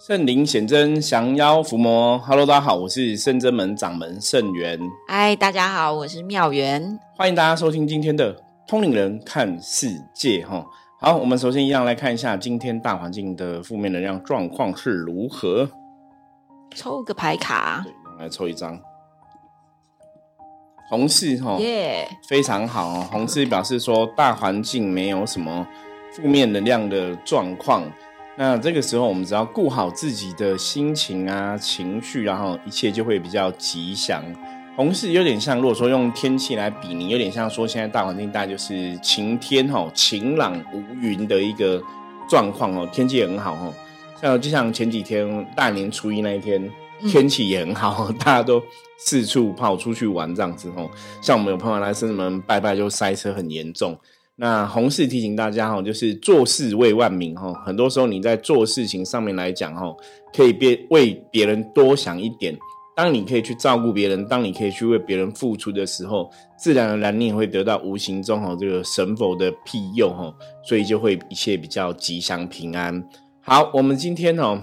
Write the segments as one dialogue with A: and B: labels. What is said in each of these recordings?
A: 圣灵显真，降妖伏魔。Hello，大家好，我是圣真门掌门圣元。
B: 嗨，大家好，我是妙元。
A: 欢迎大家收听今天的通灵人看世界。哈，好，我们首先一样来看一下今天大环境的负面能量状况是如何。
B: 抽个牌卡，
A: 来抽一张红四哈，耶，非常好。红四表示说大环境没有什么负面能量的状况。那这个时候，我们只要顾好自己的心情啊、情绪，然后一切就会比较吉祥。红是有点像，如果说用天气来比拟，有点像说现在大环境大概就是晴天哈，晴朗无云的一个状况哦，天气也很好哦。像就像前几天大年初一那一天，天气也很好，大家都四处跑出去玩这样子哦。像我们有朋友来生日门拜拜，就塞车很严重。那红事提醒大家哈，就是做事为万民哈。很多时候你在做事情上面来讲哈，可以别为别人多想一点。当你可以去照顾别人，当你可以去为别人付出的时候，自然而然你也会得到无形中哈这个神佛的庇佑哈，所以就会一切比较吉祥平安。好，我们今天哦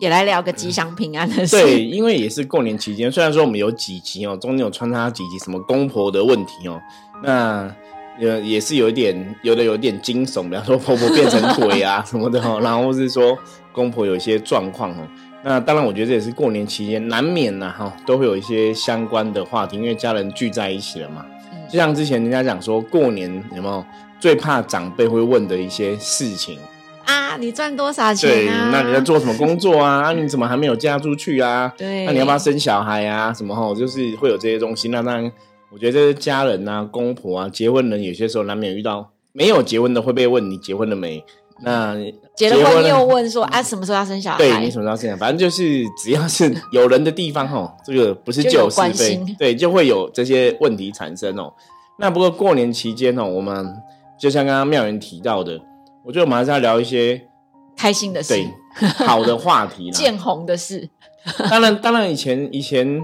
B: 也来聊个吉祥平安的事。
A: 对，因为也是过年期间，虽然说我们有几集哦，中间有穿插几集什么公婆的问题哦，那。呃，也是有一点，有的有点惊悚，比方说婆婆变成鬼啊什么的哈，然后是说公婆有一些状况哈。那当然，我觉得这也是过年期间难免呐哈，都会有一些相关的话题，因为家人聚在一起了嘛。就像之前人家讲说过年有没有最怕长辈会问的一些事情
B: 啊？你赚多少钱
A: 啊？那你在做什么工作啊？啊，你怎么还没有嫁出去啊？
B: 对，
A: 那你要不要生小孩啊？什么哈？就是会有这些东西。那当然。我觉得家人啊、公婆啊、结婚人有些时候难免遇到没有结婚的会被问你结婚了没？那
B: 结了婚又问说啊什么时候要生小孩？
A: 对你什么时候生小孩？反正就是只要是有人的地方哦，这个不是就是非，对，就会有这些问题产生哦。那不过过年期间哦，我们就像刚刚妙云提到的，我觉得我们还是要聊一些
B: 开心的事、
A: 好的话题、
B: 见红的事。
A: 当然，当然以前以前。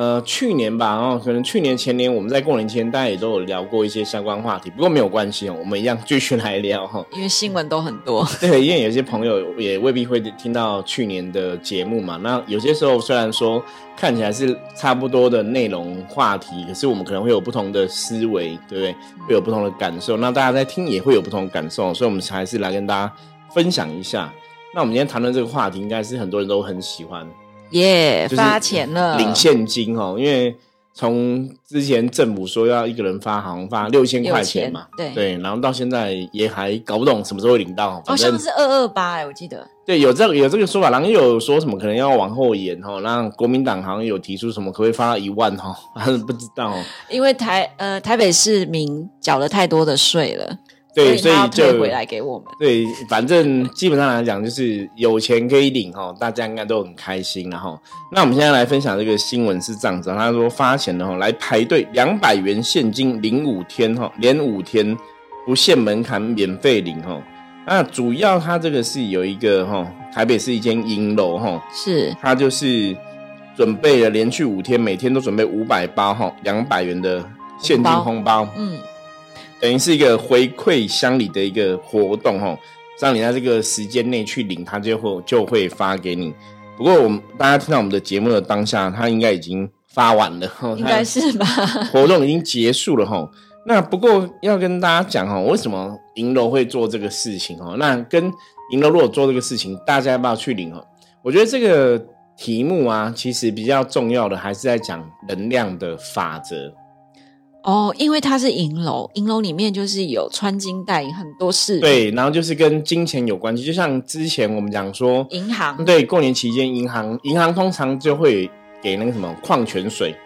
A: 呃，去年吧，然后可能去年前年我们在过年前，大家也都有聊过一些相关话题，不过没有关系哦，我们一样继续来聊哈。
B: 因为新闻都很多，
A: 对，因为有些朋友也未必会听到去年的节目嘛。那有些时候虽然说看起来是差不多的内容话题，可是我们可能会有不同的思维，对不对？会有不同的感受。那大家在听也会有不同的感受，所以我们还是来跟大家分享一下。那我们今天谈论这个话题，应该是很多人都很喜欢。
B: 耶，发钱了，
A: 领现金哦，因为从之前政府说要一个人发，好像发六千块钱嘛，
B: 对。
A: 对，然后到现在也还搞不懂什么时候会领到，
B: 好像是二二八哎，我记得，
A: 对，有这个有这个说法，然后又有说什么可能要往后延哦，那国民党好像有提出什么可不可以发到一万哈，反 正不知道，
B: 因为台呃台北市民缴了太多的税了。
A: 对，所以就
B: 回来给我们。
A: 对，反正基本上来讲，就是有钱可以领哈，大家应该都很开心然后，那我们现在来分享这个新闻是这样子，他说发钱的哈，来排队两百元现金领五天哈，连五天不限门槛，免费领哈。那主要他这个是有一个哈，台北是一间银楼哈，
B: 是，
A: 他就是准备了连续五天，每天都准备五百包哈，两百元的现金红包，嗯。等于是一个回馈乡里的一个活动哦，让你在这个时间内去领，他就会就会发给你。不过我们大家听到我们的节目的当下，他应该已经发完了，
B: 应该是吧？
A: 活动已经结束了哈。那不过要跟大家讲哈，为什么银楼会做这个事情哦？那跟银楼如果做这个事情，大家要不要去领哦？我觉得这个题目啊，其实比较重要的还是在讲能量的法则。
B: 哦，因为它是银楼，银楼里面就是有穿金戴银很多事。
A: 对，然后就是跟金钱有关系，就像之前我们讲说，
B: 银行
A: 对过年期间，银行银行通常就会给那个什么矿泉水、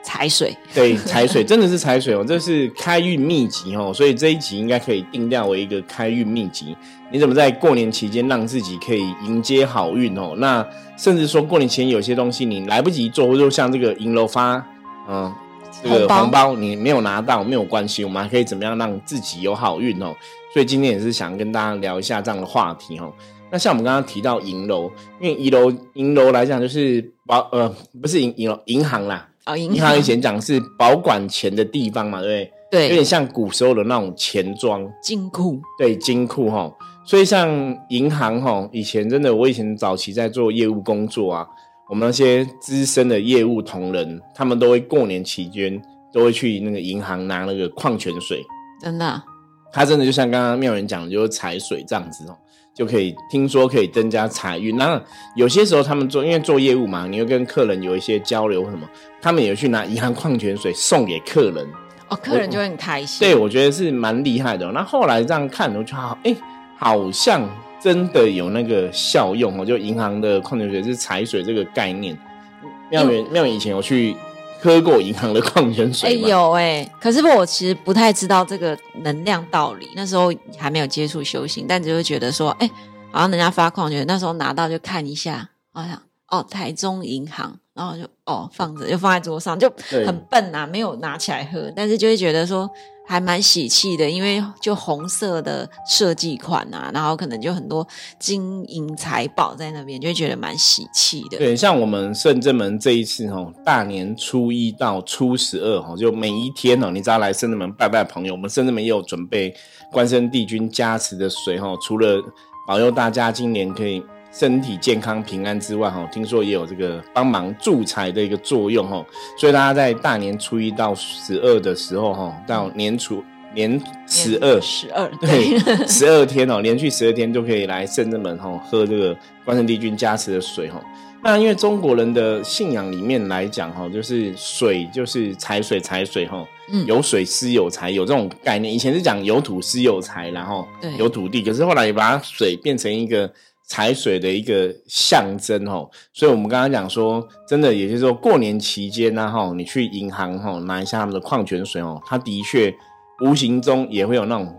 B: 财水。
A: 对，财水真的是财水哦，这是开运秘籍哦，所以这一集应该可以定调为一个开运秘籍。你怎么在过年期间让自己可以迎接好运哦？那甚至说过年前有些东西你来不及做，或者像这个银楼发，嗯。这个红包你没有拿到没有关系，我们还可以怎么样让自己有好运哦？所以今天也是想跟大家聊一下这样的话题哦。那像我们刚刚提到银楼，因为银楼银楼来讲就是保呃不是银银楼银行啦，
B: 哦
A: 银行以前讲是保管钱的地方嘛，对不对？
B: 对，
A: 有点像古时候的那种钱庄
B: 金库，
A: 对金库哈。所以像银行哈，以前真的，我以前早期在做业务工作啊，我们那些资深的业务同仁，他们都会过年期间都会去那个银行拿那个矿泉水，
B: 真的，
A: 他真的就像刚刚妙人讲的，就是财水这样子哦，就可以听说可以增加财运。那有些时候他们做，因为做业务嘛，你会跟客人有一些交流什么，他们也去拿银行矿泉水送给客人，
B: 哦，客人就会很开心。
A: 对，我觉得是蛮厉害的。那后来这样看，我就好，哎。好像真的有那个效用哦，就银行的矿泉水是财水这个概念。妙远妙远以前有去喝过银行的矿泉水
B: 哎，有哎，可是我其实不太知道这个能量道理，那时候还没有接触修行，但只会觉得说，哎，好像人家发矿泉水，那时候拿到就看一下，好像哦，台中银行，然后就哦放着，就放在桌上，就很笨呐，没有拿起来喝，但是就会觉得说。还蛮喜气的，因为就红色的设计款啊，然后可能就很多金银财宝在那边，就会觉得蛮喜气的。
A: 对，像我们圣正门这一次哦，大年初一到初十二哈，就每一天哦，你只要来圣正门拜拜朋友，我们圣正门也有准备关圣帝君加持的水哈，除了保佑大家今年可以。身体健康平安之外，哈，听说也有这个帮忙助财的一个作用，哈，所以大家在大年初一到十二的时候，哈，到年初年十二
B: 十二
A: 对十二天哦，连续十二天都可以来圣正门，哈，喝这个关圣帝君加持的水，哈。那因为中国人的信仰里面来讲，哈，就是水就是财水财水，哈，嗯，有水施有财，有这种概念。以前是讲有土施有财，然后有土地，可是后来也把水变成一个。财水的一个象征哦，所以我们刚刚讲说，真的，也就是说过年期间呢，哈，你去银行哈拿一下他们的矿泉水哦，它的确无形中也会有那种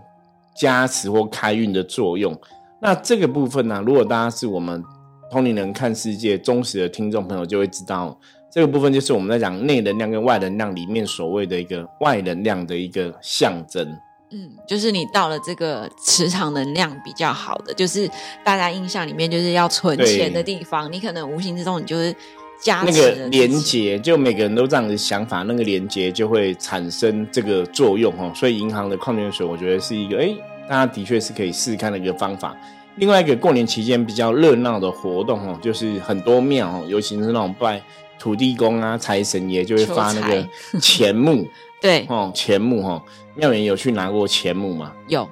A: 加持或开运的作用。那这个部分呢，如果大家是我们通灵人看世界忠实的听众朋友，就会知道这个部分就是我们在讲内能量跟外能量里面所谓的一个外能量的一个象征。
B: 嗯，就是你到了这个磁场能量比较好的，就是大家印象里面就是要存钱的地方，你可能无形之中你就是加
A: 那个连接，就每个人都这样的想法，那个连接就会产生这个作用哦。所以银行的矿泉水，我觉得是一个哎，大家的确是可以试试看的一个方法。另外一个过年期间比较热闹的活动哦，就是很多庙哦，尤其是那种拜土地公啊、财神爷，就会发那个 钱木。
B: 对
A: 哦，钱木哈，妙元有去拿过钱木吗？
B: 有，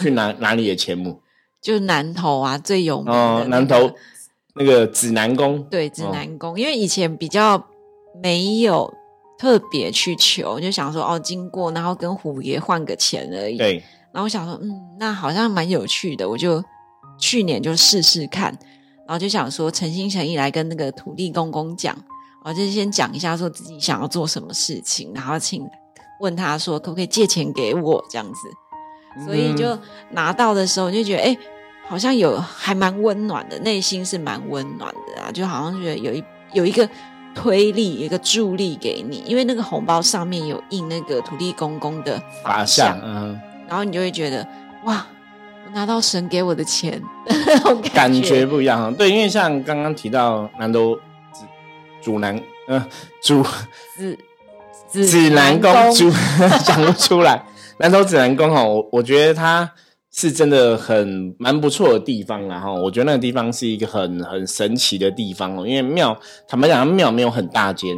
A: 去哪哪里的钱木？
B: 就是南投啊，最有名的
A: 南投那个指南宫。
B: 对，指南宫，因为以前比较没有特别去求，就想说哦，经过然后跟虎爷换个钱而已。
A: 对，
B: 然后我想说，嗯，那好像蛮有趣的，我就去年就试试看，然后就想说诚心诚意来跟那个土地公公讲。我就先讲一下，说自己想要做什么事情，然后请问他说可不可以借钱给我这样子。所以就拿到的时候，就觉得哎，好像有还蛮温暖的，内心是蛮温暖的啊，就好像觉得有一有一个推力，一个助力给你，因为那个红包上面有印那个土地公公的法相，嗯，然后你就会觉得哇，我拿到神给我的钱，
A: 感觉不一样。对，因为像刚刚提到南都。主南，嗯，主
B: 指
A: 指南宫，主 讲不出来。南头指南宫哈，我我觉得它是真的很蛮不错的地方，然后我觉得那个地方是一个很很神奇的地方哦。因为庙，坦白讲，庙没有很大间，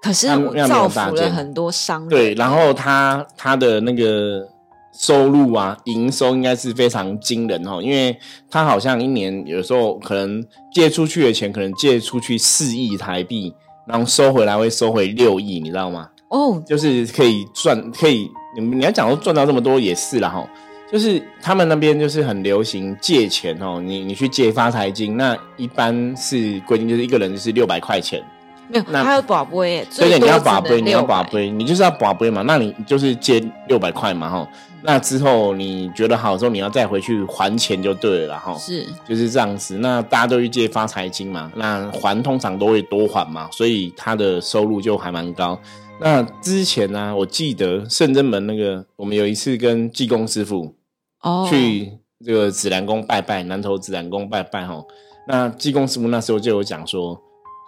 B: 可是造福了很多商人。
A: 对，然后他他的那个。收入啊，营收应该是非常惊人哦，因为他好像一年有时候可能借出去的钱，可能借出去四亿台币，然后收回来会收回六亿，你知道吗？
B: 哦，
A: 就是可以赚，可以你你要讲说赚到这么多也是了哈，就是他们那边就是很流行借钱哦，你你去借发财金，那一般是规定就是一个人就是六百块钱。
B: 没有，那还有宝贝，
A: 所以你要宝贝，你要
B: 宝
A: 贝，你就是要宝贝嘛。那你就是借六百块嘛，哈。那之后你觉得好之后，你要再回去还钱就对了，哈。
B: 是，
A: 就是这样子。那大家都去借发财金嘛，那还通常都会多还嘛，所以他的收入就还蛮高。那之前呢，我记得圣真门那个，我们有一次跟济公师傅
B: 哦
A: 去这个紫兰宫拜拜，南头紫兰宫拜拜，哈。那济公师傅那时候就有讲说。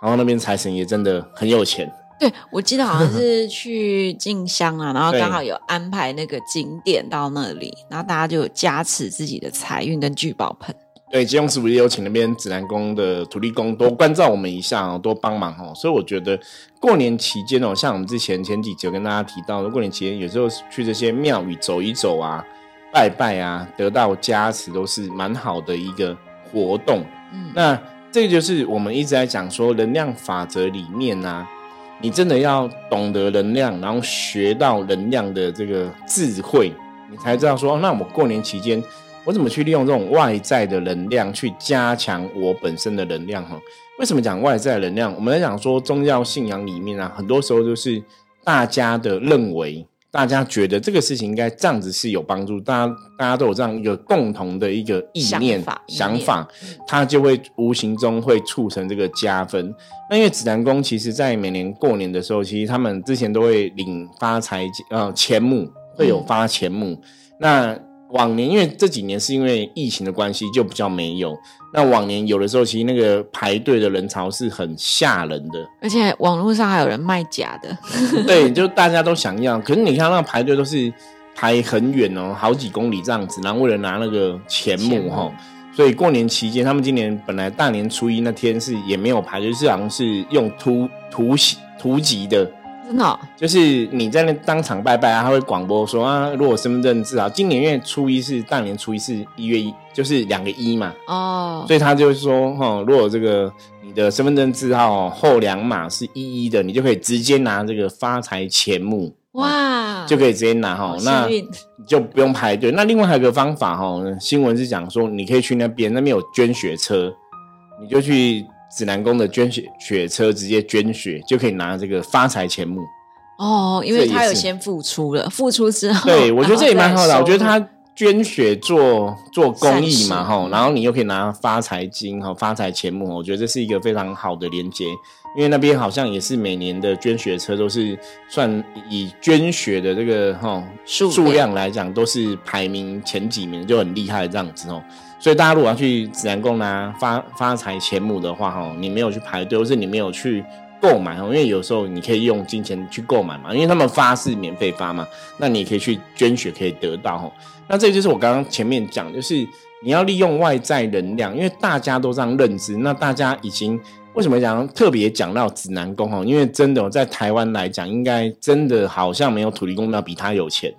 A: 然后那边财神爷真的很有钱，
B: 对，我记得好像是去进香啊，然后刚好有安排那个景点到那里，然后大家就有加持自己的财运跟聚宝盆。
A: 对，金庸师傅也有请那边指南宫的土地公多关照我们一下哦，多帮忙哦。所以我觉得过年期间哦，像我们之前前几集有跟大家提到，过年期间有时候去这些庙宇走一走啊，拜拜啊，得到加持都是蛮好的一个活动。嗯，那这个就是我们一直在讲说能量法则里面呢，你真的要懂得能量，然后学到能量的这个智慧，你才知道说，那我过年期间。我怎么去利用这种外在的能量去加强我本身的能量？哈，为什么讲外在能量？我们在讲说宗教信仰里面啊，很多时候就是大家的认为，大家觉得这个事情应该这样子是有帮助，大家大家都有这样一个共同的一个意念想法，它就会无形中会促成这个加分。那因为指南宫其实在每年过年的时候，其实他们之前都会领发财呃钱目，会有发钱目，那。往年因为这几年是因为疫情的关系，就比较没有。那往年有的时候，其实那个排队的人潮是很吓人的，
B: 而且网络上还有人卖假的。
A: 对，就大家都想要，可是你看那排队都是排很远哦，好几公里这样子，然后为了拿那个钱目哈。所以过年期间，他们今年本来大年初一那天是也没有排队，是好像是用突突突集的。
B: 真的，
A: 就是你在那当场拜拜啊，他会广播说啊，如果身份证字啊，今年因为初一是大年初一是一月一，就是两个一嘛，哦，所以他就是说哈，如果这个你的身份证字号后两码是一一的，你就可以直接拿这个发财钱目哇，就可以直接拿哈，那就不用排队。那另外还有个方法哈，新闻是讲说你可以去那边，那边有捐血车，你就去。指南宫的捐血血车直接捐血就可以拿这个发财钱目
B: 哦，因为他有先付出了，付出之后，
A: 对我觉得这也蛮好的。我觉得他捐血做做公益嘛，哈，然后你又可以拿发财金哈，发财钱目，我觉得这是一个非常好的连接。因为那边好像也是每年的捐血车都是算以捐血的这个哈数数量来讲，都是排名前几名，就很厉害这样子哦。所以大家如果要去指南宫拿发发财钱母的话，哈，你没有去排队，或是你没有去购买，哈，因为有时候你可以用金钱去购买嘛，因为他们发是免费发嘛，那你可以去捐血可以得到，哈。那这就是我刚刚前面讲，就是你要利用外在能量，因为大家都这样认知，那大家已经为什么讲特别讲到指南宫，哈，因为真的在台湾来讲，应该真的好像没有土地公庙比他有钱。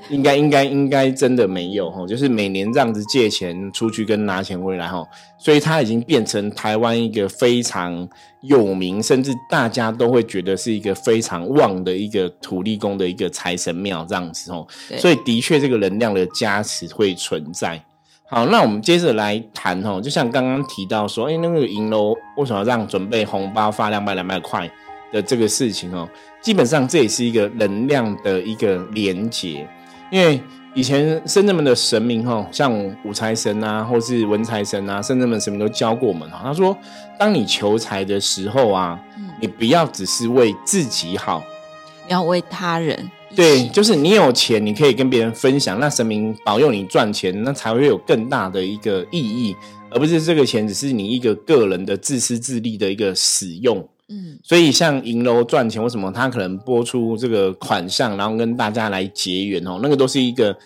A: 应该应该应该真的没有哈，就是每年这样子借钱出去跟拿钱回来哈，所以它已经变成台湾一个非常有名，甚至大家都会觉得是一个非常旺的一个土地公的一个财神庙这样子哦。所以的确这个能量的加持会存在。好，那我们接着来谈哦，就像刚刚提到说，哎，那个银楼为什么这样准备红包发两百两百块的这个事情哦，基本上这也是一个能量的一个连结。因为以前深圳们的神明哈，像武财神啊，或是文财神啊，深圳们神明都教过我们哈。他说，当你求财的时候啊，你不要只是为自己好，你
B: 要为他人。
A: 对，就是你有钱，你可以跟别人分享，那神明保佑你赚钱，那才会有更大的一个意义，而不是这个钱只是你一个个人的自私自利的一个使用。嗯，所以像银楼赚钱，为什么他可能拨出这个款项，然后跟大家来结缘哦？那个都是一个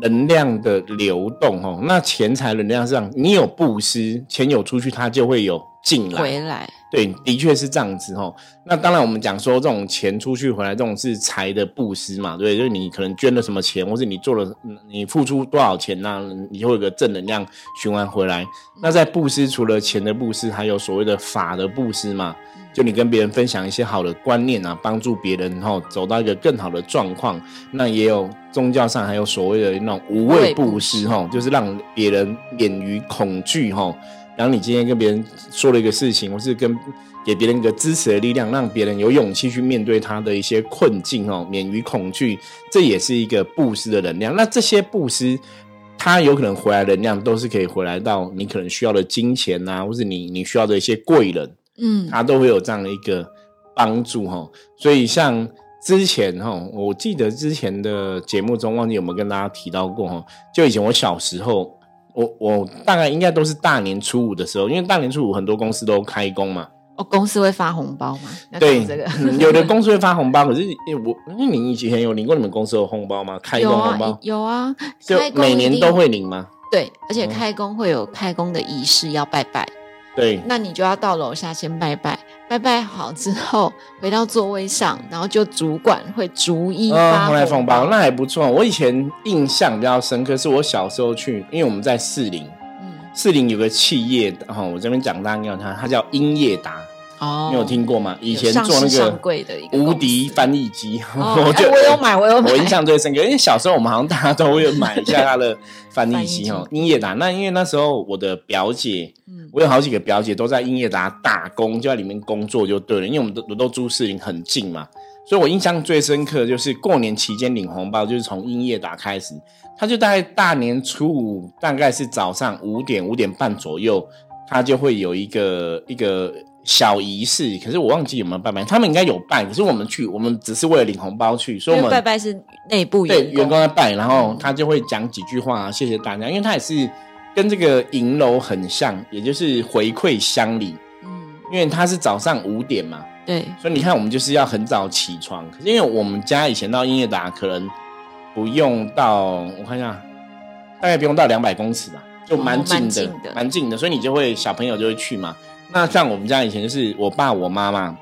A: 能量的流动哦。那钱财能量上，你有布施，钱有出去，它就会有进来。
B: 回来，
A: 对，的确是这样子哦。那当然，我们讲说这种钱出去回来，这种是财的布施嘛？对，就是你可能捐了什么钱，或是你做了，你付出多少钱那你就会有个正能量循环回来。那在布施，除了钱的布施，还有所谓的法的布施嘛？就你跟别人分享一些好的观念啊，帮助别人，然后走到一个更好的状况。那也有宗教上还有所谓的那种无畏布施，哈，就是让别人免于恐惧，哈。然后你今天跟别人说了一个事情，或是跟给别人一个支持的力量，让别人有勇气去面对他的一些困境，哦，免于恐惧，这也是一个布施的能量。那这些布施，它有可能回来能量，都是可以回来到你可能需要的金钱啊，或是你你需要的一些贵人。嗯，他都会有这样的一个帮助哈，所以像之前哈，我记得之前的节目中忘记有没有跟大家提到过哈，就以前我小时候，我我大概应该都是大年初五的时候，因为大年初五很多公司都开工嘛，
B: 哦，公司会发红包吗？
A: 对，
B: 这个
A: 有的公司会发红包，可是我因为你以前有领过你们公司的红包吗？开工红包
B: 有啊，
A: 就每年都会领吗？
B: 对，而且开工会有开工的仪式要拜拜。
A: 对，
B: 那你就要到楼下先拜拜，拜拜好之后回到座位上，然后就主管会逐一发红包，
A: 那还不错。我以前印象比较深刻，是我小时候去，因为我们在四零，嗯，四零有个企业，哈，我这边讲大家它，它叫英业达。哦，你有听过吗？以前做那个无敌翻译机，
B: 我就我有买，我有买。
A: 我印象最深刻，因为小时候我们好像大家都会买一下它的翻译机 哦，英业达。那因为那时候我的表姐，我有好几个表姐都在英业达打工，就在里面工作就对了。因为我们都都住士林很近嘛，所以我印象最深刻就是过年期间领红包，就是从英业达开始，他就大概大年初五，大概是早上五点五点半左右，他就会有一个一个。小仪式，可是我忘记有没有拜拜。他们应该有拜，可是我们去，我们只是为了领红包去，所以我们
B: 拜拜是内部
A: 对员工在拜，然后他就会讲几句话，谢谢大家，因为他也是跟这个银楼很像，也就是回馈乡里。嗯，因为他是早上五点嘛，
B: 对，
A: 所以你看我们就是要很早起床。可是因为我们家以前到音乐达可能不用到，我看一下，大概不用到两百公尺吧，就蛮近的，蛮近的，所以你就会小朋友就会去嘛。那像我们家以前就是我爸我妈妈，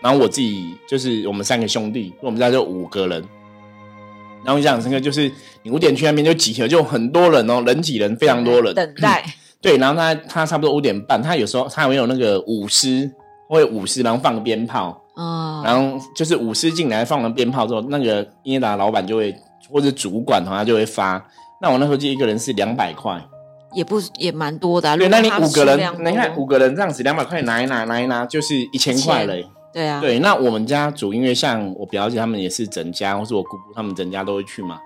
A: 然后我自己就是我们三个兄弟，我们家就五个人。然后印象深刻就是你五点去那边就集合，就很多人哦，人挤人，非常多人
B: 等待。
A: 对，然后他他差不多五点半，他有时候他还会有那个舞狮，会舞狮，然后放鞭炮。哦。然后就是舞狮进来放完鞭炮之后，那个音乐达老板就会或者主管他就会发。那我那时候就一个人是两百块。
B: 也不也蛮多的，
A: 对，那你五个人，你看五个人这样子，两百块拿一拿，拿一拿就是一千块了。
B: 对啊，
A: 对，那我们家主，因为像我表姐他们也是整家，或是我姑姑他们整家都会去嘛，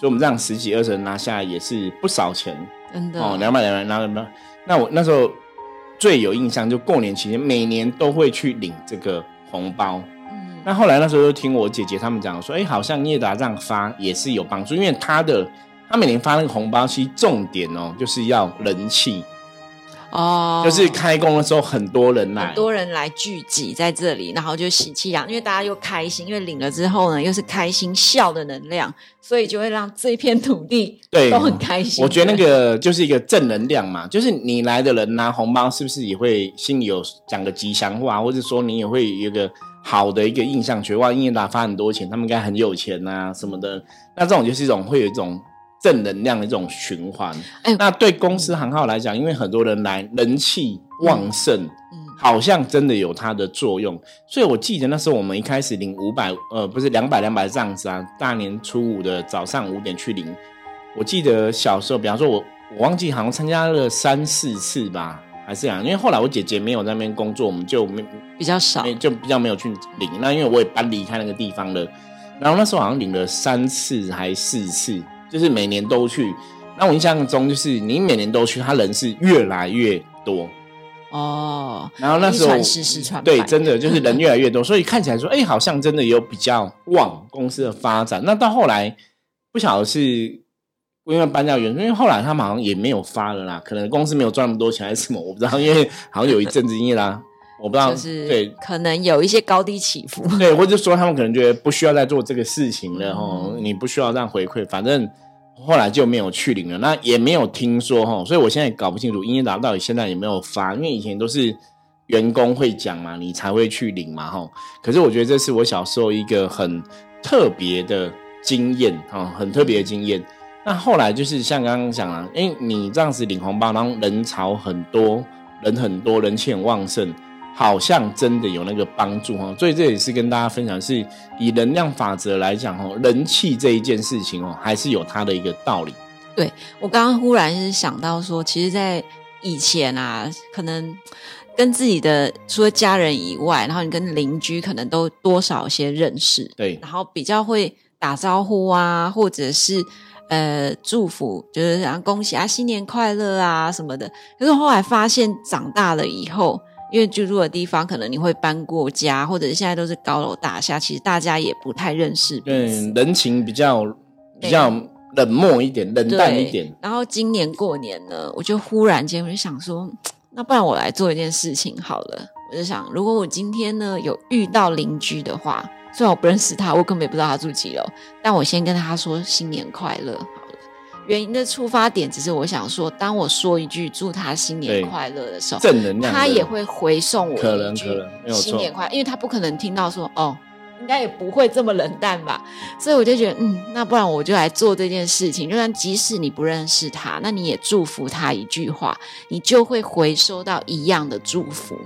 A: 所以我们这样十几二十人拿下来也是不少钱，
B: 真的哦，
A: 两百两百拿那那我那时候最有印象，就过年期间每年都会去领这个红包。嗯，那后来那时候又听我姐姐他们讲说，哎，好像叶达这样发也是有帮助，因为他的。他每年发那个红包，其实重点哦，就是要人气哦，就是开工的时候很多人来，
B: 很多人来聚集在这里，然后就喜气洋，因为大家又开心，因为领了之后呢，又是开心笑的能量，所以就会让这片土地
A: 对
B: 都很开心。
A: 我觉得那个就是一个正能量嘛，就是你来的人拿红包，是不是也会心里有讲个吉祥话，或者说你也会有个好的一个印象，觉得哇，音乐达发很多钱，他们应该很有钱呐什么的。那这种就是一种会有一种。正能量的这种循环，哎，那对公司行号来讲，因为很多人来，人气旺盛，嗯，好像真的有它的作用。所以我记得那时候我们一开始领五百，呃，不是两百两百这样子啊，大年初五的早上五点去领。我记得小时候，比方说我我忘记好像参加了三四次吧，还是这样，因为后来我姐姐没有在那边工作，我们就没
B: 比较少，
A: 就比较没有去领。那因为我也搬离开那个地方了，然后那时候好像领了三次还四次。就是每年都去，那我印象中就是你每年都去，他人是越来越多哦。然后那时候对，真的就是人越来越多，所以看起来说，哎，好像真的有比较旺公司的发展。那到后来不晓得是因为搬家原因，因为后来他们好像也没有发了啦，可能公司没有赚那么多钱还是什么，我不知道。因为好像有一阵子因为啦，我不知道，
B: 是
A: 对，
B: 可能有一些高低起伏。
A: 对，或者说他们可能觉得不需要再做这个事情了哈，你不需要这样回馈，反正。后来就没有去领了，那也没有听说哈，所以我现在搞不清楚音乐达到底现在有没有发，因为以前都是员工会讲嘛，你才会去领嘛哈。可是我觉得这是我小时候一个很特别的经验哈，很特别的经验。那后来就是像刚刚讲了，哎，你这样子领红包，然后人潮很多，人很多，人气很旺盛。好像真的有那个帮助哈，所以这也是跟大家分享，是以能量法则来讲哦，人气这一件事情哦，还是有它的一个道理。
B: 对我刚刚忽然是想到说，其实，在以前啊，可能跟自己的除了家人以外，然后你跟邻居可能都多少一些认识，
A: 对，
B: 然后比较会打招呼啊，或者是呃祝福，就是想恭喜啊，新年快乐啊什么的。可是后来发现，长大了以后。因为居住的地方可能你会搬过家，或者是现在都是高楼大厦，其实大家也不太认识。
A: 对，人情比较比较冷漠一点，冷淡一点。
B: 然后今年过年呢，我就忽然间我就想说，那不然我来做一件事情好了，我就想，如果我今天呢有遇到邻居的话，虽然我不认识他，我根本也不知道他住几楼，但我先跟他说新年快乐好了。原因的出发点只是我想说，当我说一句祝他新年快乐的时候，
A: 正能量，
B: 他也会回送我
A: 一句
B: 新年快，因为他不可能听到说哦。应该也不会这么冷淡吧，所以我就觉得，嗯，那不然我就来做这件事情。就算即使你不认识他，那你也祝福他一句话，你就会回收到一样的祝福。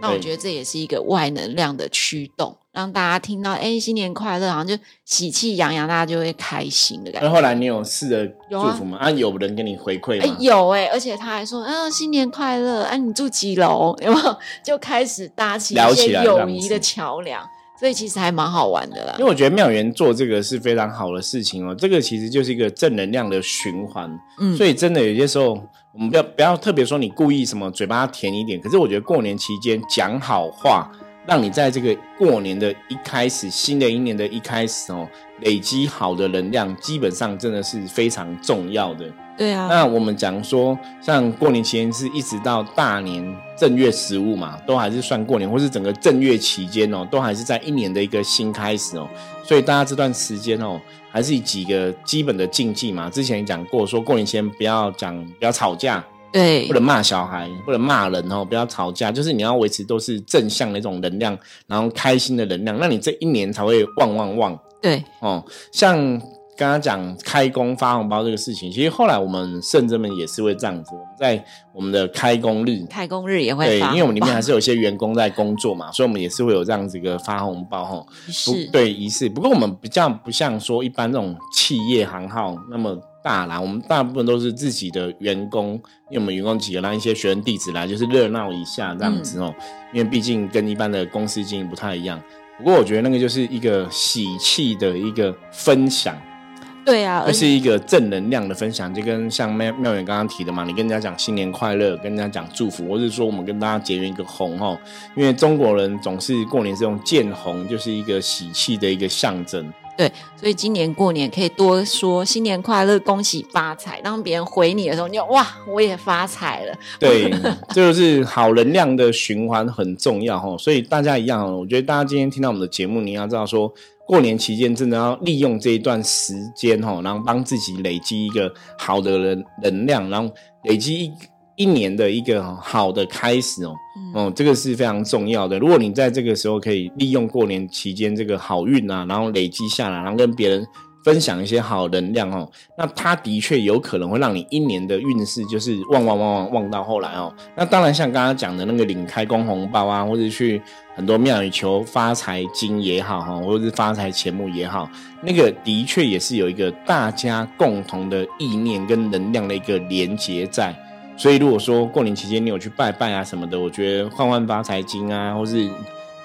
B: 那我觉得这也是一个外能量的驱动，让大家听到，哎，新年快乐，好像就喜气洋洋，大家就会开心的感觉。
A: 那后来你有试着祝福吗？啊，有人给你回馈吗？
B: 有哎，而且他还说，嗯，新年快乐，哎，你住几楼？有没有？就开始搭起一些友谊的桥梁。所以其实还蛮好玩的啦，
A: 因为我觉得妙缘做这个是非常好的事情哦。这个其实就是一个正能量的循环，嗯，所以真的有些时候，我们不要不要特别说你故意什么嘴巴甜一点，可是我觉得过年期间讲好话，让你在这个过年的一开始，新的一年的一开始哦，累积好的能量，基本上真的是非常重要的。
B: 对啊，
A: 那我们讲说，像过年期间是一直到大年正月十五嘛，都还是算过年，或是整个正月期间哦，都还是在一年的一个新开始哦。所以大家这段时间哦，还是以几个基本的禁忌嘛。之前也讲过，说过年前不要讲，不要吵架，
B: 对，
A: 不能骂小孩，不能骂人哦，不要吵架，就是你要维持都是正向的一种能量，然后开心的能量，那你这一年才会旺旺旺。
B: 对，
A: 哦，像。刚刚讲开工发红包这个事情，其实后来我们圣真们也是会这样子。我们在我们的开工日，
B: 开工日也会
A: 对，因为我们里面还是有一些员工在工作嘛，所以我们也是会有这样子一个发红包哈。
B: 是，
A: 对仪式。不过我们比较不像说一般这种企业行号那么大啦，我们大部分都是自己的员工，因为我们员工几个让一些学生弟子来，就是热闹一下这样子哦。因为毕竟跟一般的公司经营不太一样。不过我觉得那个就是一个喜气的一个分享。
B: 对啊，
A: 而是一个正能量的分享，就跟像妙妙远刚刚提的嘛，你跟人家讲新年快乐，跟人家讲祝福，或者说我们跟大家结缘一个红哦，因为中国人总是过年是用见红，就是一个喜气的一个象征。
B: 对，所以今年过年可以多说新年快乐，恭喜发财。当别人回你的时候，你就哇，我也发财了。
A: 对，就是好能量的循环很重要哈。所以大家一样，我觉得大家今天听到我们的节目，你要知道说。过年期间，真的要利用这一段时间哈，然后帮自己累积一个好的能能量，然后累积一一年的一个好的开始哦，哦，这个是非常重要的。如果你在这个时候可以利用过年期间这个好运啊，然后累积下来，然后跟别人。分享一些好能量哦，那它的确有可能会让你一年的运势就是旺旺旺旺旺到后来哦。那当然像刚刚讲的那个领开工红包啊，或者去很多庙宇求发财金也好哈，或者是发财钱目也好，那个的确也是有一个大家共同的意念跟能量的一个连结在。所以如果说过年期间你有去拜拜啊什么的，我觉得换换发财金啊，或是。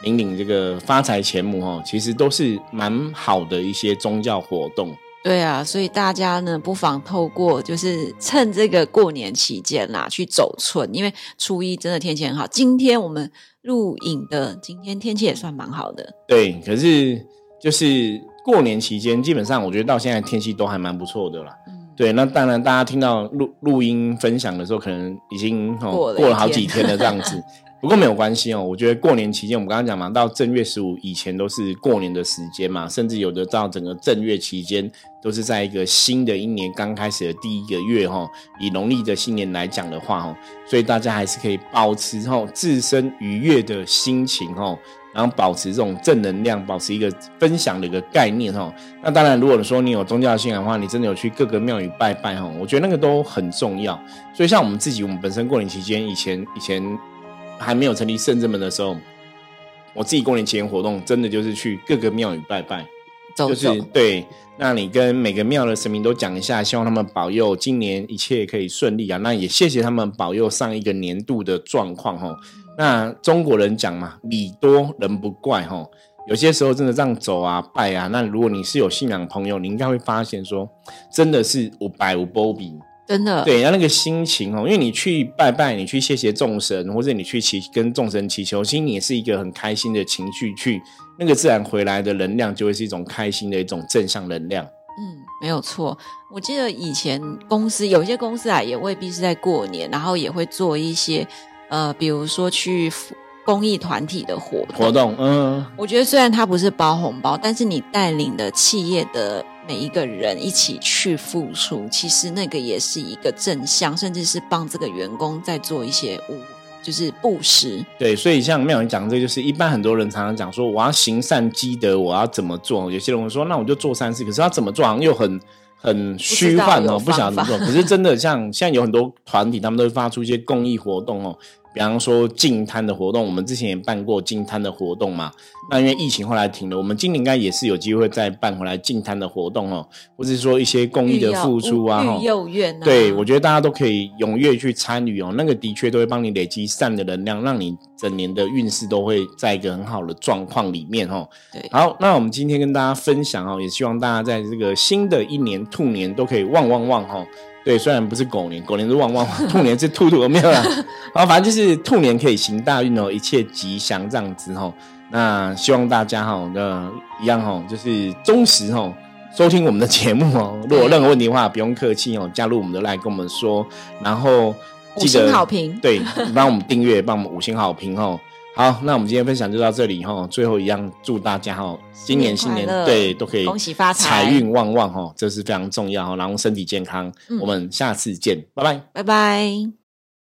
A: 领领这个发财钱母哦，其实都是蛮好的一些宗教活动。
B: 对啊，所以大家呢不妨透过就是趁这个过年期间啦，去走村，因为初一真的天气很好。今天我们录影的今天天气也算蛮好的。
A: 对，可是就是过年期间，基本上我觉得到现在天气都还蛮不错的啦。嗯，对，那当然大家听到录录音分享的时候，可能已经过了好几天了这样子。不过没有关系哦，我觉得过年期间，我们刚刚讲嘛，到正月十五以前都是过年的时间嘛，甚至有的到整个正月期间都是在一个新的一年刚开始的第一个月哈。以农历的新年来讲的话哦，所以大家还是可以保持哈自身愉悦的心情哈，然后保持这种正能量，保持一个分享的一个概念哈。那当然，如果说你有宗教信仰的话，你真的有去各个庙宇拜拜哈，我觉得那个都很重要。所以像我们自己，我们本身过年期间，以前以前。还没有成立圣正门的时候，我自己过年前活动真的就是去各个庙宇拜拜，就是对。那你跟每个庙的神明都讲一下，希望他们保佑今年一切可以顺利啊。那也谢谢他们保佑上一个年度的状况哈。那中国人讲嘛，礼多人不怪哈。有些时候真的这样走啊拜啊，那如果你是有信仰朋友，你应该会发现说，真的是无百无波比。
B: 真的
A: 对，然后那个心情哦，因为你去拜拜，你去谢谢众神，或者你去祈跟众神祈求，其实你也是一个很开心的情绪去，那个自然回来的能量就会是一种开心的一种正向能量。
B: 嗯，没有错。我记得以前公司有一些公司啊，也未必是在过年，然后也会做一些呃，比如说去公益团体的活
A: 活动，嗯，
B: 我觉得虽然它不是包红包，但是你带领的企业的每一个人一起去付出，其实那个也是一个正向，甚至是帮这个员工在做一些物。就是布施，
A: 对，所以像妙云讲这个，就是一般很多人常常讲说，我要行善积德，我要怎么做？有些人会说，那我就做善事，可是他怎么做，好像又很很虚幻哦，不晓得怎么做。可是真的，像现在有很多团体，他们都会发出一些公益活动哦。比方说净滩的活动，我们之前也办过净滩的活动嘛。那因为疫情后来停了，我们今年应该也是有机会再办回来净滩的活动哦，或者说一些公益的付出啊，
B: 哈。幼院，
A: 对，我觉得大家都可以踊跃去参与哦。那个的确都会帮你累积善的能量，让你整年的运势都会在一个很好的状况里面哦。
B: 对，
A: 好，那我们今天跟大家分享哦，也希望大家在这个新的一年兔年都可以旺旺旺哈。对，虽然不是狗年，狗年是旺旺旺，兔年是兔兔，没有啦。然后反正就是兔年可以行大运哦，一切吉祥这样子哈。那希望大家哈，那一样哈，就是忠实哈收听我们的节目哦。如果有任何问题的话，不用客气哦，加入我们的来跟我们说。然后记得
B: 好评，
A: 对，帮我们订阅，帮我们五星好评哦。好，那我们今天分享就到这里哈。最后一样，祝大家哈，今年新年对都可以
B: 恭喜发财，
A: 财运旺旺哈，这是非常重要哈。然后身体健康，我们下次见，拜拜，
B: 拜拜。